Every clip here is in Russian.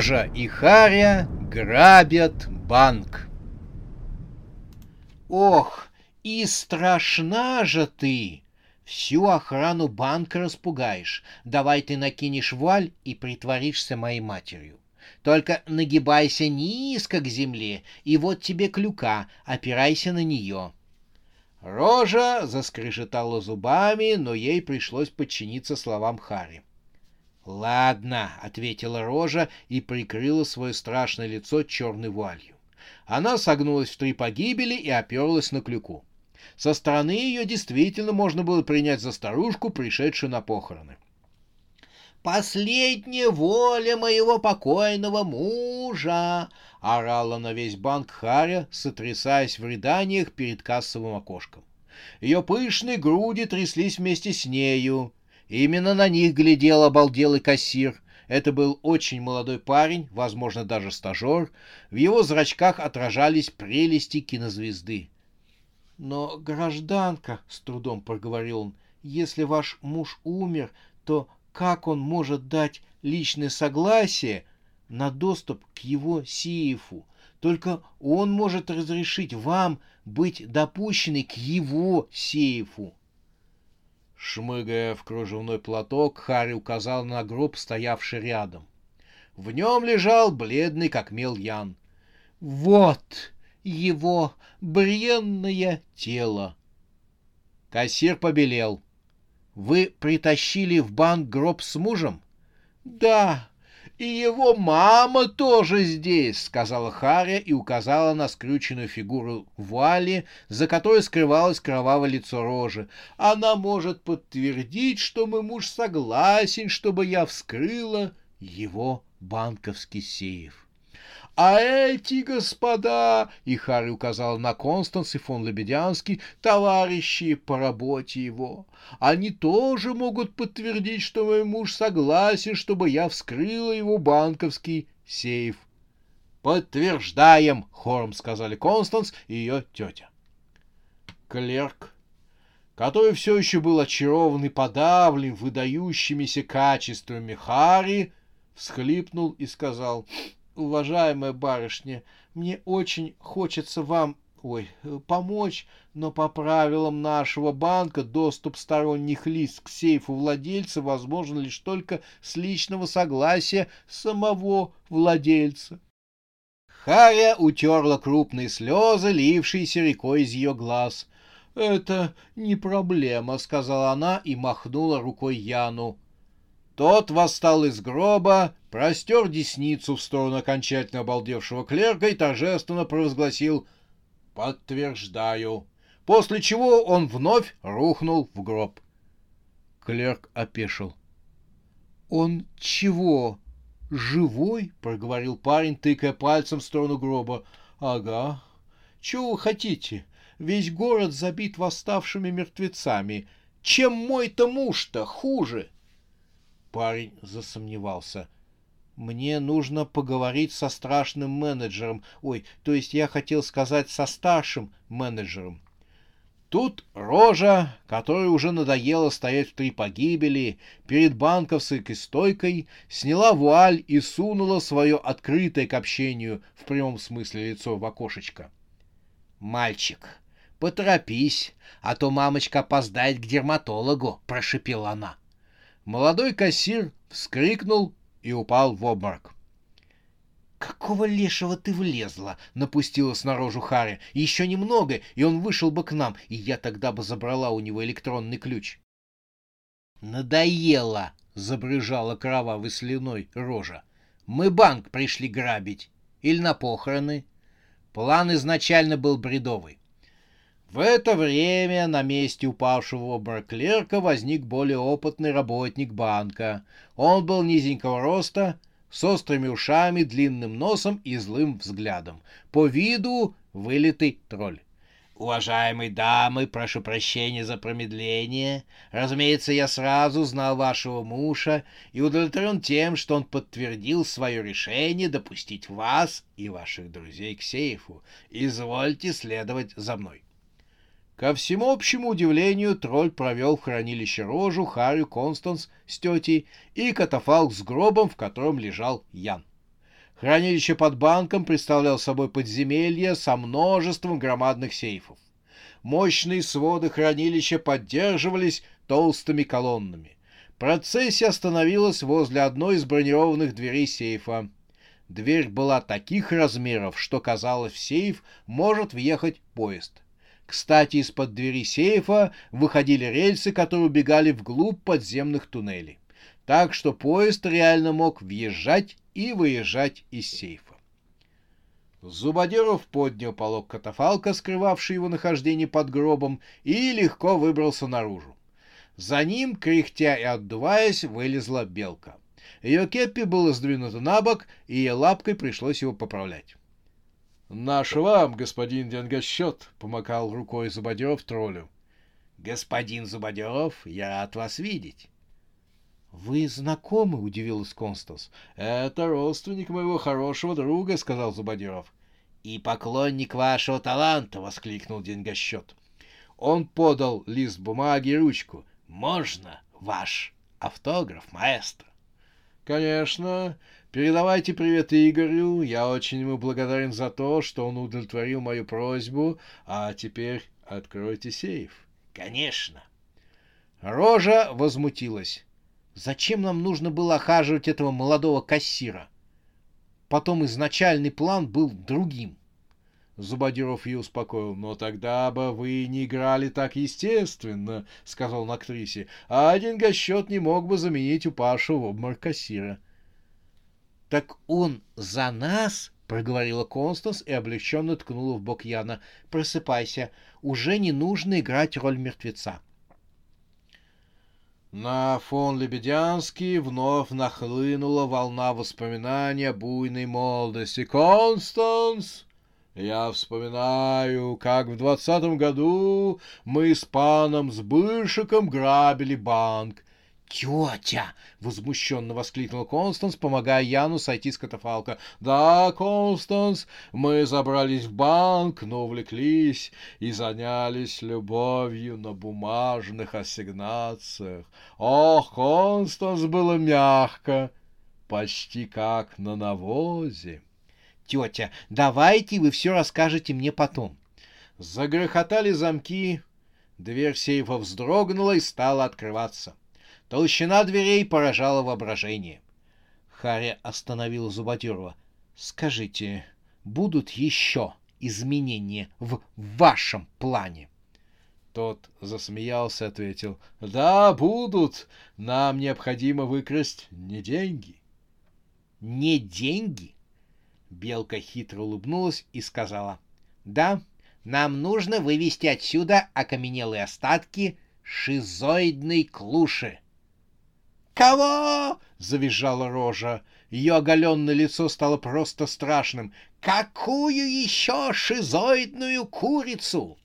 Рожа и Харя грабят банк. Ох, и страшна же ты! Всю охрану банка распугаешь. Давай ты накинешь вуаль и притворишься моей матерью. Только нагибайся низко к земле, и вот тебе клюка, опирайся на нее. Рожа заскрежетала зубами, но ей пришлось подчиниться словам Хари. «Ладно», — ответила Рожа и прикрыла свое страшное лицо черной вуалью. Она согнулась в три погибели и оперлась на клюку. Со стороны ее действительно можно было принять за старушку, пришедшую на похороны. «Последняя воля моего покойного мужа!» — орала на весь банк Харя, сотрясаясь в рыданиях перед кассовым окошком. Ее пышные груди тряслись вместе с нею. Именно на них глядел обалделый кассир. Это был очень молодой парень, возможно, даже стажер. В его зрачках отражались прелести кинозвезды. «Но, гражданка, — с трудом проговорил он, — если ваш муж умер, то как он может дать личное согласие на доступ к его сейфу? Только он может разрешить вам быть допущенной к его сейфу. Шмыгая в кружевной платок, Харри указал на гроб, стоявший рядом. В нем лежал бледный, как мел Ян. «Вот его бренное тело!» Кассир побелел. Вы притащили в банк гроб с мужем? Да, и его мама тоже здесь, сказала Харя и указала на скрюченную фигуру вуали, за которой скрывалось кровавое лицо рожи. Она может подтвердить, что мой муж согласен, чтобы я вскрыла его банковский сейф. А эти господа, и Харри указал на Констанс и фон Лебедянский, товарищи по работе его, они тоже могут подтвердить, что мой муж согласен, чтобы я вскрыла его банковский сейф. «Подтверждаем!» — хором сказали Констанс и ее тетя. Клерк, который все еще был очарован и подавлен выдающимися качествами Харри, всхлипнул и сказал — уважаемая барышня, мне очень хочется вам, ой, помочь, но по правилам нашего банка доступ сторонних лиц к сейфу владельца возможен лишь только с личного согласия самого владельца. Харя утерла крупные слезы, лившиеся рекой из ее глаз. «Это не проблема», — сказала она и махнула рукой Яну. Тот восстал из гроба, простер десницу в сторону окончательно обалдевшего клерка и торжественно провозгласил «Подтверждаю», после чего он вновь рухнул в гроб. Клерк опешил. «Он чего, живой?» — проговорил парень, тыкая пальцем в сторону гроба. «Ага. Чего вы хотите? Весь город забит восставшими мертвецами. Чем мой-то муж-то хуже?» Парень засомневался. Мне нужно поговорить со страшным менеджером. Ой, то есть я хотел сказать со старшим менеджером. Тут Рожа, которой уже надоело стоять в три погибели, перед банковской стойкой, сняла вуаль и сунула свое открытое к общению в прямом смысле лицо в окошечко. «Мальчик, поторопись, а то мамочка опоздает к дерматологу», — прошепела она. Молодой кассир вскрикнул и упал в обморок. «Какого лешего ты влезла?» — напустилась наружу Харри. «Еще немного, и он вышел бы к нам, и я тогда бы забрала у него электронный ключ». «Надоело!» — забрыжала кровавой слюной рожа. «Мы банк пришли грабить. Или на похороны?» План изначально был бредовый. В это время на месте упавшего в обморок клерка возник более опытный работник банка. Он был низенького роста, с острыми ушами, длинным носом и злым взглядом. По виду вылитый тролль. Уважаемые дамы, прошу прощения за промедление. Разумеется, я сразу знал вашего мужа и удовлетворен тем, что он подтвердил свое решение допустить вас и ваших друзей к сейфу. Извольте следовать за мной. Ко всему общему удивлению, тролль провел в хранилище рожу Харри Констанс с тетей и катафалк с гробом, в котором лежал Ян. Хранилище под банком представлял собой подземелье со множеством громадных сейфов. Мощные своды хранилища поддерживались толстыми колоннами. Процессия остановилась возле одной из бронированных дверей сейфа. Дверь была таких размеров, что казалось, в сейф может въехать поезд — кстати, из-под двери сейфа выходили рельсы, которые убегали вглубь подземных туннелей. Так что поезд реально мог въезжать и выезжать из сейфа. Зубодеров поднял полог катафалка, скрывавший его нахождение под гробом, и легко выбрался наружу. За ним, кряхтя и отдуваясь, вылезла белка. Ее кепи было сдвинуто на бок, и лапкой пришлось его поправлять. «Наш вам, господин Денгосчет!» — помакал рукой Зубодеров троллю. «Господин Зубодеров, я рад вас видеть!» «Вы знакомы?» — удивилась Констанс. «Это родственник моего хорошего друга», — сказал Зубодеров. «И поклонник вашего таланта!» — воскликнул Деньгосчет. Он подал лист бумаги и ручку. «Можно ваш автограф, маэстро?» «Конечно. Передавайте привет Игорю. Я очень ему благодарен за то, что он удовлетворил мою просьбу. А теперь откройте сейф. Конечно. Рожа возмутилась. Зачем нам нужно было охаживать этого молодого кассира? Потом изначальный план был другим. Зубодеров ее успокоил. «Но тогда бы вы не играли так естественно», — сказал он актрисе. «А один гасчет не мог бы заменить упавшего в обморок кассира». «Так он за нас?» — проговорила Констанс и облегченно ткнула в бок Яна. «Просыпайся, уже не нужно играть роль мертвеца». На фон Лебедянский вновь нахлынула волна воспоминаний буйной молодости. «Констанс!» Я вспоминаю, как в двадцатом году мы с паном Сбышиком грабили банк. «Тетя!» — возмущенно воскликнул Констанс, помогая Яну сойти с катафалка. «Да, Констанс, мы забрались в банк, но увлеклись и занялись любовью на бумажных ассигнациях. Ох, Констанс, было мягко, почти как на навозе». «Тетя, давайте вы все расскажете мне потом». Загрохотали замки, дверь сейфа вздрогнула и стала открываться. Толщина дверей поражала воображение. Харя остановил Зубатюрова. «Скажите, будут еще изменения в вашем плане?» Тот засмеялся и ответил. «Да, будут. Нам необходимо выкрасть не деньги». «Не деньги?» Белка хитро улыбнулась и сказала. «Да, нам нужно вывести отсюда окаменелые остатки шизоидной клуши». «Кого?» — завизжала рожа. Ее оголенное лицо стало просто страшным. «Какую еще шизоидную курицу?»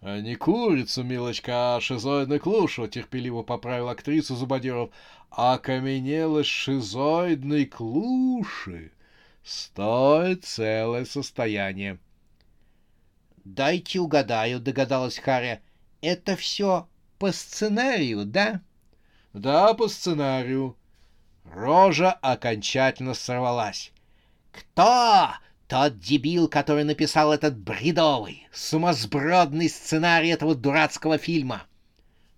«А не курицу, милочка, а шизоидную клушу», — терпеливо поправил актрису Зубодеров. «Окаменелость шизоидной клуши стоит целое состояние». «Дайте угадаю», — догадалась Харя. «Это все по сценарию, да?» Да, по сценарию. Рожа окончательно сорвалась. Кто? Тот дебил, который написал этот бредовый, сумасбродный сценарий этого дурацкого фильма.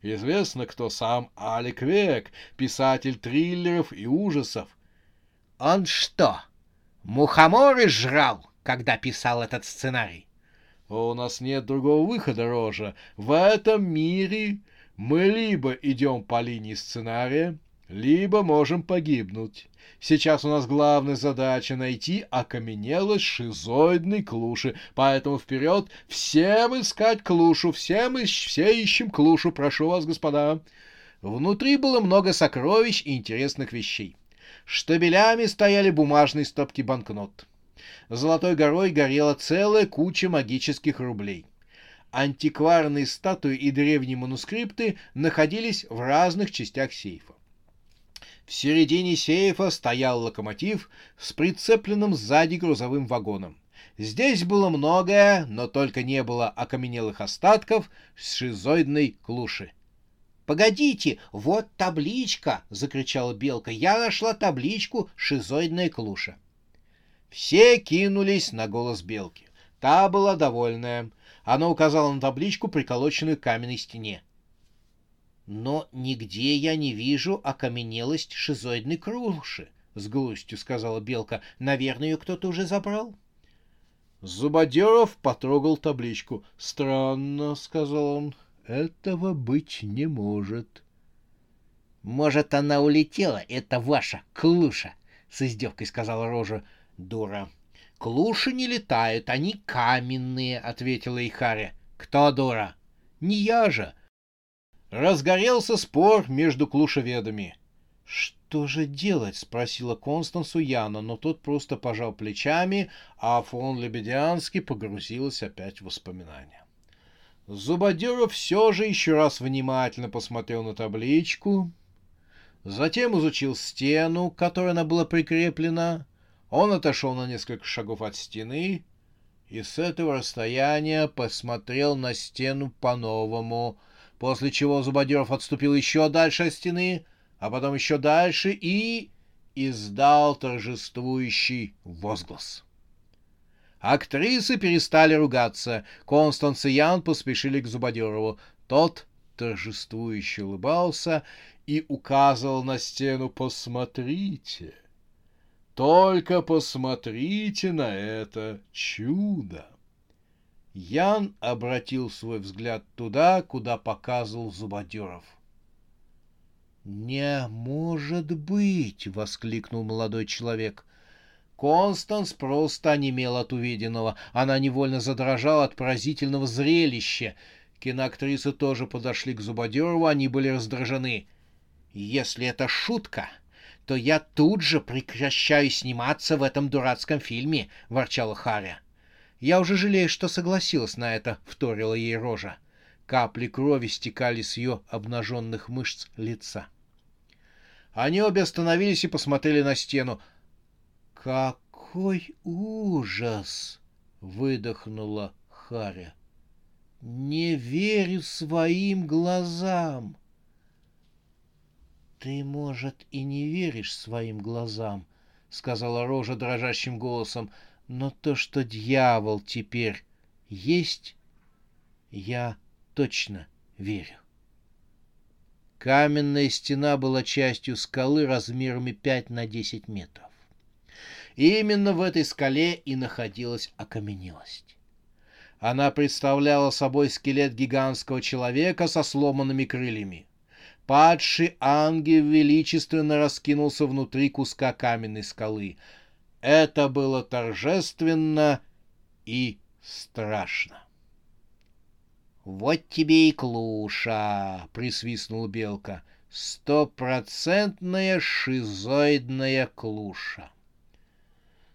Известно, кто сам Алик Век, писатель триллеров и ужасов. Он что, мухоморы жрал, когда писал этот сценарий? У нас нет другого выхода, Рожа. В этом мире мы либо идем по линии сценария, либо можем погибнуть. Сейчас у нас главная задача найти окаменелость шизоидной клуши, поэтому вперед всем искать клушу, всем ищ, все ищем клушу, прошу вас, господа. Внутри было много сокровищ и интересных вещей. Штабелями стояли бумажные стопки банкнот. Золотой горой горела целая куча магических рублей. Антикварные статуи и древние манускрипты находились в разных частях сейфа. В середине сейфа стоял локомотив с прицепленным сзади грузовым вагоном. Здесь было многое, но только не было окаменелых остатков шизоидной клуши. «Погодите, вот табличка!» — закричала Белка. «Я нашла табличку «Шизоидная клуша». Все кинулись на голос Белки. Та была довольная. Она указала на табличку, приколоченную к каменной стене. «Но нигде я не вижу окаменелость шизоидной круши», — с грустью сказала Белка. «Наверное, ее кто-то уже забрал». Зубодеров потрогал табличку. «Странно», — сказал он. Этого быть не может. Может, она улетела, это ваша клуша, с издевкой сказала Рожа. Дура. Клуши не летают, они каменные, ответила Ихаря. Кто дура? Не я же. Разгорелся спор между клушеведами. «Что же делать?» — спросила Констансу Яна, но тот просто пожал плечами, а фон Лебедянский погрузилась опять в воспоминания. Зубодеров все же еще раз внимательно посмотрел на табличку, затем изучил стену, к которой она была прикреплена. Он отошел на несколько шагов от стены и с этого расстояния посмотрел на стену по-новому, после чего Зубодеров отступил еще дальше от стены, а потом еще дальше и издал торжествующий возглас. Актрисы перестали ругаться. Констанс и Ян поспешили к Зубодерову. Тот торжествующе улыбался и указывал на стену «Посмотрите! Только посмотрите на это чудо!» Ян обратил свой взгляд туда, куда показывал Зубодеров. «Не может быть!» — воскликнул молодой человек. Констанс просто онемел от увиденного. Она невольно задрожала от поразительного зрелища. Киноактрисы тоже подошли к Зубодерову, они были раздражены. «Если это шутка, то я тут же прекращаю сниматься в этом дурацком фильме», — ворчала Харя. «Я уже жалею, что согласилась на это», — вторила ей рожа. Капли крови стекали с ее обнаженных мышц лица. Они обе остановились и посмотрели на стену. «Какой ужас!» — выдохнула Харя. «Не верю своим глазам!» «Ты, может, и не веришь своим глазам», — сказала Рожа дрожащим голосом, «но то, что дьявол теперь есть, я точно верю». Каменная стена была частью скалы размерами 5 на 10 метров. И именно в этой скале и находилась окаменелость. Она представляла собой скелет гигантского человека со сломанными крыльями. Падший ангел величественно раскинулся внутри куска каменной скалы. Это было торжественно и страшно. «Вот тебе и клуша!» — присвистнула белка. «Стопроцентная шизоидная клуша!»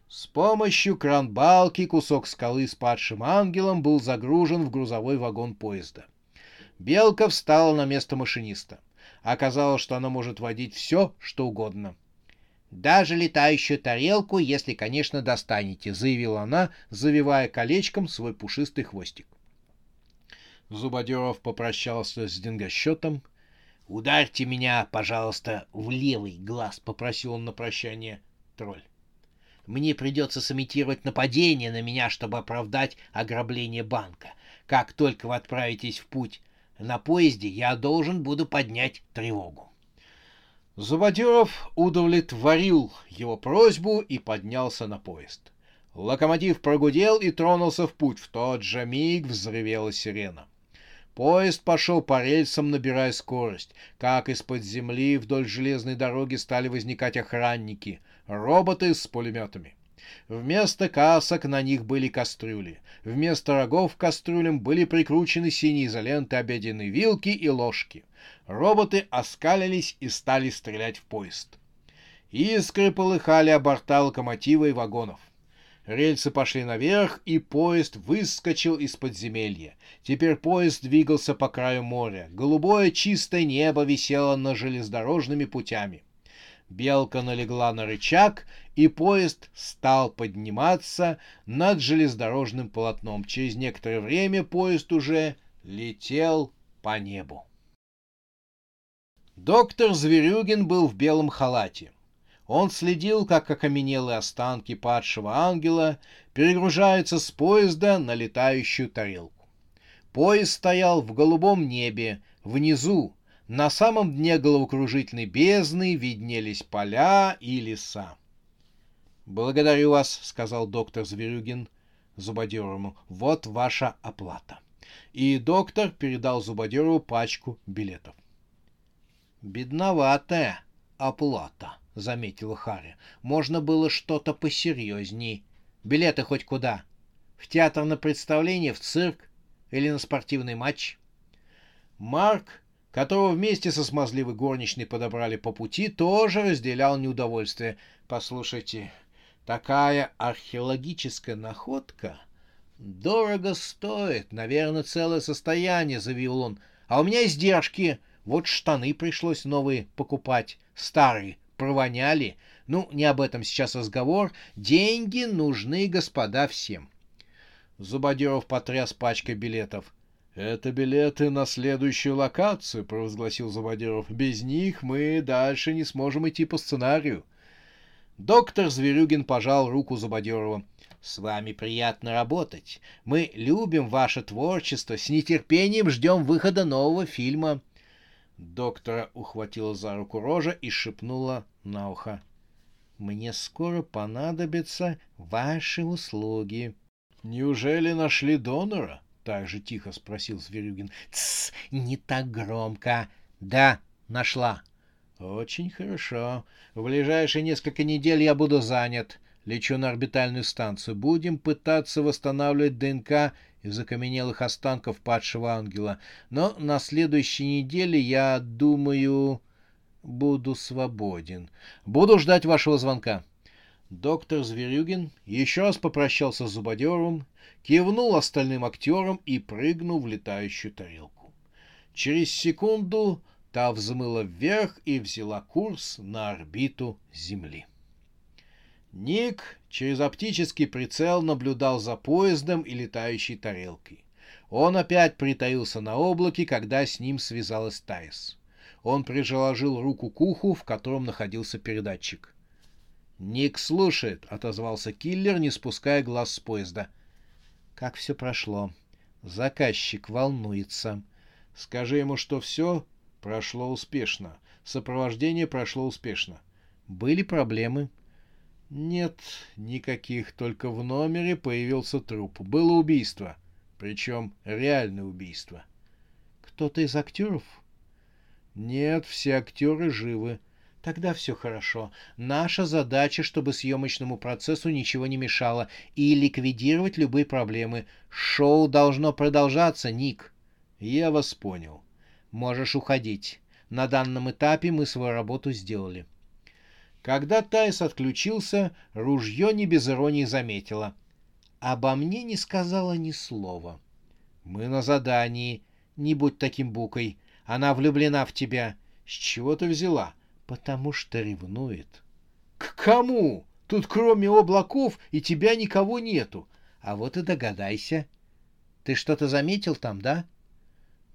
С помощью кранбалки кусок скалы с падшим ангелом был загружен в грузовой вагон поезда. Белка встала на место машиниста. Оказалось, что она может водить все, что угодно. «Даже летающую тарелку, если, конечно, достанете», — заявила она, завивая колечком свой пушистый хвостик. Зубодеров попрощался с деньгосчетом. «Ударьте меня, пожалуйста, в левый глаз», — попросил он на прощание тролль. Мне придется сымитировать нападение на меня, чтобы оправдать ограбление банка. Как только вы отправитесь в путь на поезде, я должен буду поднять тревогу. Зубодеров удовлетворил его просьбу и поднялся на поезд. Локомотив прогудел и тронулся в путь. В тот же миг взревела сирена. Поезд пошел по рельсам, набирая скорость. Как из-под земли вдоль железной дороги стали возникать охранники, роботы с пулеметами. Вместо касок на них были кастрюли. Вместо рогов к кастрюлям были прикручены синие изоленты обеденные вилки и ложки. Роботы оскалились и стали стрелять в поезд. Искры полыхали о борта локомотива и вагонов. Рельсы пошли наверх, и поезд выскочил из подземелья. Теперь поезд двигался по краю моря. Голубое чистое небо висело над железнодорожными путями. Белка налегла на рычаг, и поезд стал подниматься над железнодорожным полотном. Через некоторое время поезд уже летел по небу. Доктор Зверюгин был в белом халате. Он следил, как окаменелые останки падшего ангела перегружаются с поезда на летающую тарелку. Поезд стоял в голубом небе, внизу, на самом дне головокружительной бездны виднелись поля и леса. «Благодарю вас», — сказал доктор Зверюгин Зубодерову. «Вот ваша оплата». И доктор передал Зубодерову пачку билетов. «Бедноватая оплата», — заметила Харри. «Можно было что-то посерьезней. Билеты хоть куда? В театр на представление, в цирк или на спортивный матч?» Марк, которого вместе со смазливой горничной подобрали по пути, тоже разделял неудовольствие. «Послушайте, такая археологическая находка дорого стоит, наверное, целое состояние», — заявил он. «А у меня издержки. Вот штаны пришлось новые покупать, старые провоняли. Ну, не об этом сейчас разговор. Деньги нужны, господа, всем. Зубодеров потряс пачкой билетов. «Это билеты на следующую локацию», — провозгласил Зубодеров. «Без них мы дальше не сможем идти по сценарию». Доктор Зверюгин пожал руку Зубодерова. «С вами приятно работать. Мы любим ваше творчество, с нетерпением ждем выхода нового фильма. Доктора ухватила за руку рожа и шепнула на ухо. «Мне скоро понадобятся ваши услуги». «Неужели нашли донора?» — так же тихо спросил Зверюгин. «Тссс, не так громко. Да, нашла». «Очень хорошо. В ближайшие несколько недель я буду занят. Лечу на орбитальную станцию. Будем пытаться восстанавливать ДНК из окаменелых останков падшего ангела. Но на следующей неделе, я думаю, буду свободен. Буду ждать вашего звонка. Доктор Зверюгин еще раз попрощался с Зубодером, кивнул остальным актерам и прыгнул в летающую тарелку. Через секунду та взмыла вверх и взяла курс на орбиту Земли. Ник через оптический прицел наблюдал за поездом и летающей тарелкой. Он опять притаился на облаке, когда с ним связалась Тайс. Он приложил руку к уху, в котором находился передатчик. «Ник слушает», — отозвался киллер, не спуская глаз с поезда. «Как все прошло?» «Заказчик волнуется. Скажи ему, что все прошло успешно. Сопровождение прошло успешно. Были проблемы?» Нет, никаких, только в номере появился труп. Было убийство, причем реальное убийство. Кто-то из актеров? Нет, все актеры живы. Тогда все хорошо. Наша задача, чтобы съемочному процессу ничего не мешало, и ликвидировать любые проблемы. Шоу должно продолжаться, Ник. Я вас понял. Можешь уходить. На данном этапе мы свою работу сделали. — когда Тайс отключился, ружье не без иронии заметила. Обо мне не сказала ни слова. Мы на задании. Не будь таким букой. Она влюблена в тебя. С чего ты взяла? Потому что ревнует. К кому? Тут кроме облаков и тебя никого нету. А вот и догадайся. Ты что-то заметил там, да?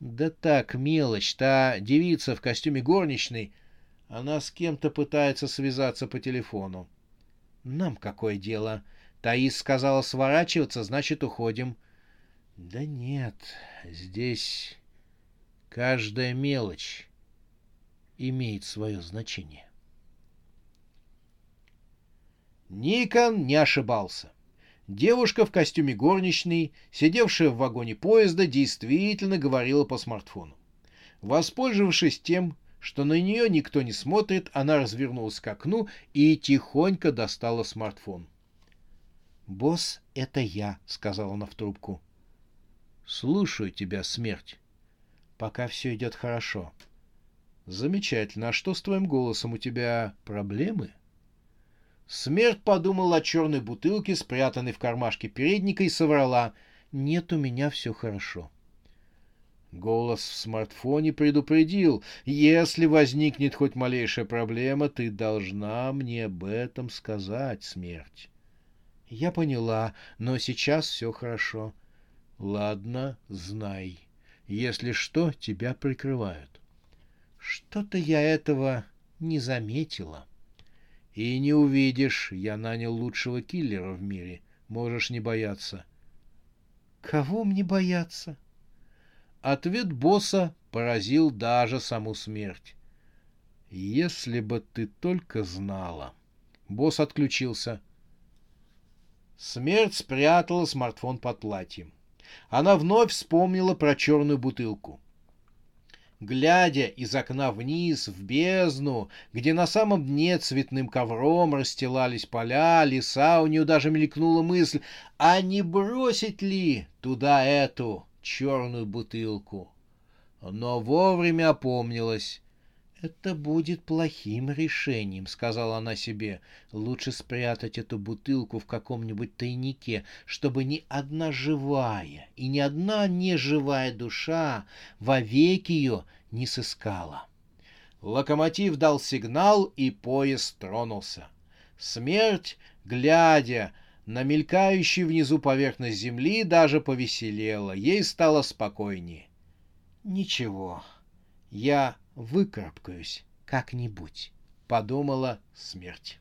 Да так, мелочь. Та девица в костюме горничной она с кем-то пытается связаться по телефону. Нам какое дело? Таис сказала сворачиваться, значит, уходим. Да нет, здесь каждая мелочь имеет свое значение. Никон не ошибался. Девушка в костюме горничной, сидевшая в вагоне поезда, действительно говорила по смартфону. Воспользовавшись тем, что на нее никто не смотрит, она развернулась к окну и тихонько достала смартфон. «Босс, это я», — сказала она в трубку. «Слушаю тебя, смерть». «Пока все идет хорошо». «Замечательно. А что с твоим голосом? У тебя проблемы?» Смерть подумала о черной бутылке, спрятанной в кармашке передника, и соврала. «Нет, у меня все хорошо». Голос в смартфоне предупредил. «Если возникнет хоть малейшая проблема, ты должна мне об этом сказать, смерть». «Я поняла, но сейчас все хорошо». «Ладно, знай. Если что, тебя прикрывают». «Что-то я этого не заметила». И не увидишь, я нанял лучшего киллера в мире. Можешь не бояться. Кого мне бояться? Ответ босса поразил даже саму смерть. Если бы ты только знала. Босс отключился. Смерть спрятала смартфон под платьем. Она вновь вспомнила про черную бутылку глядя из окна вниз в бездну, где на самом дне цветным ковром расстилались поля, леса, у нее даже мелькнула мысль, а не бросить ли туда эту черную бутылку? Но вовремя опомнилась. «Это будет плохим решением», — сказала она себе. «Лучше спрятать эту бутылку в каком-нибудь тайнике, чтобы ни одна живая и ни одна неживая душа вовеки ее не сыскала». Локомотив дал сигнал, и поезд тронулся. Смерть, глядя на мелькающую внизу поверхность земли, даже повеселела. Ей стало спокойнее. «Ничего, я выкарабкаюсь как-нибудь, подумала смерть.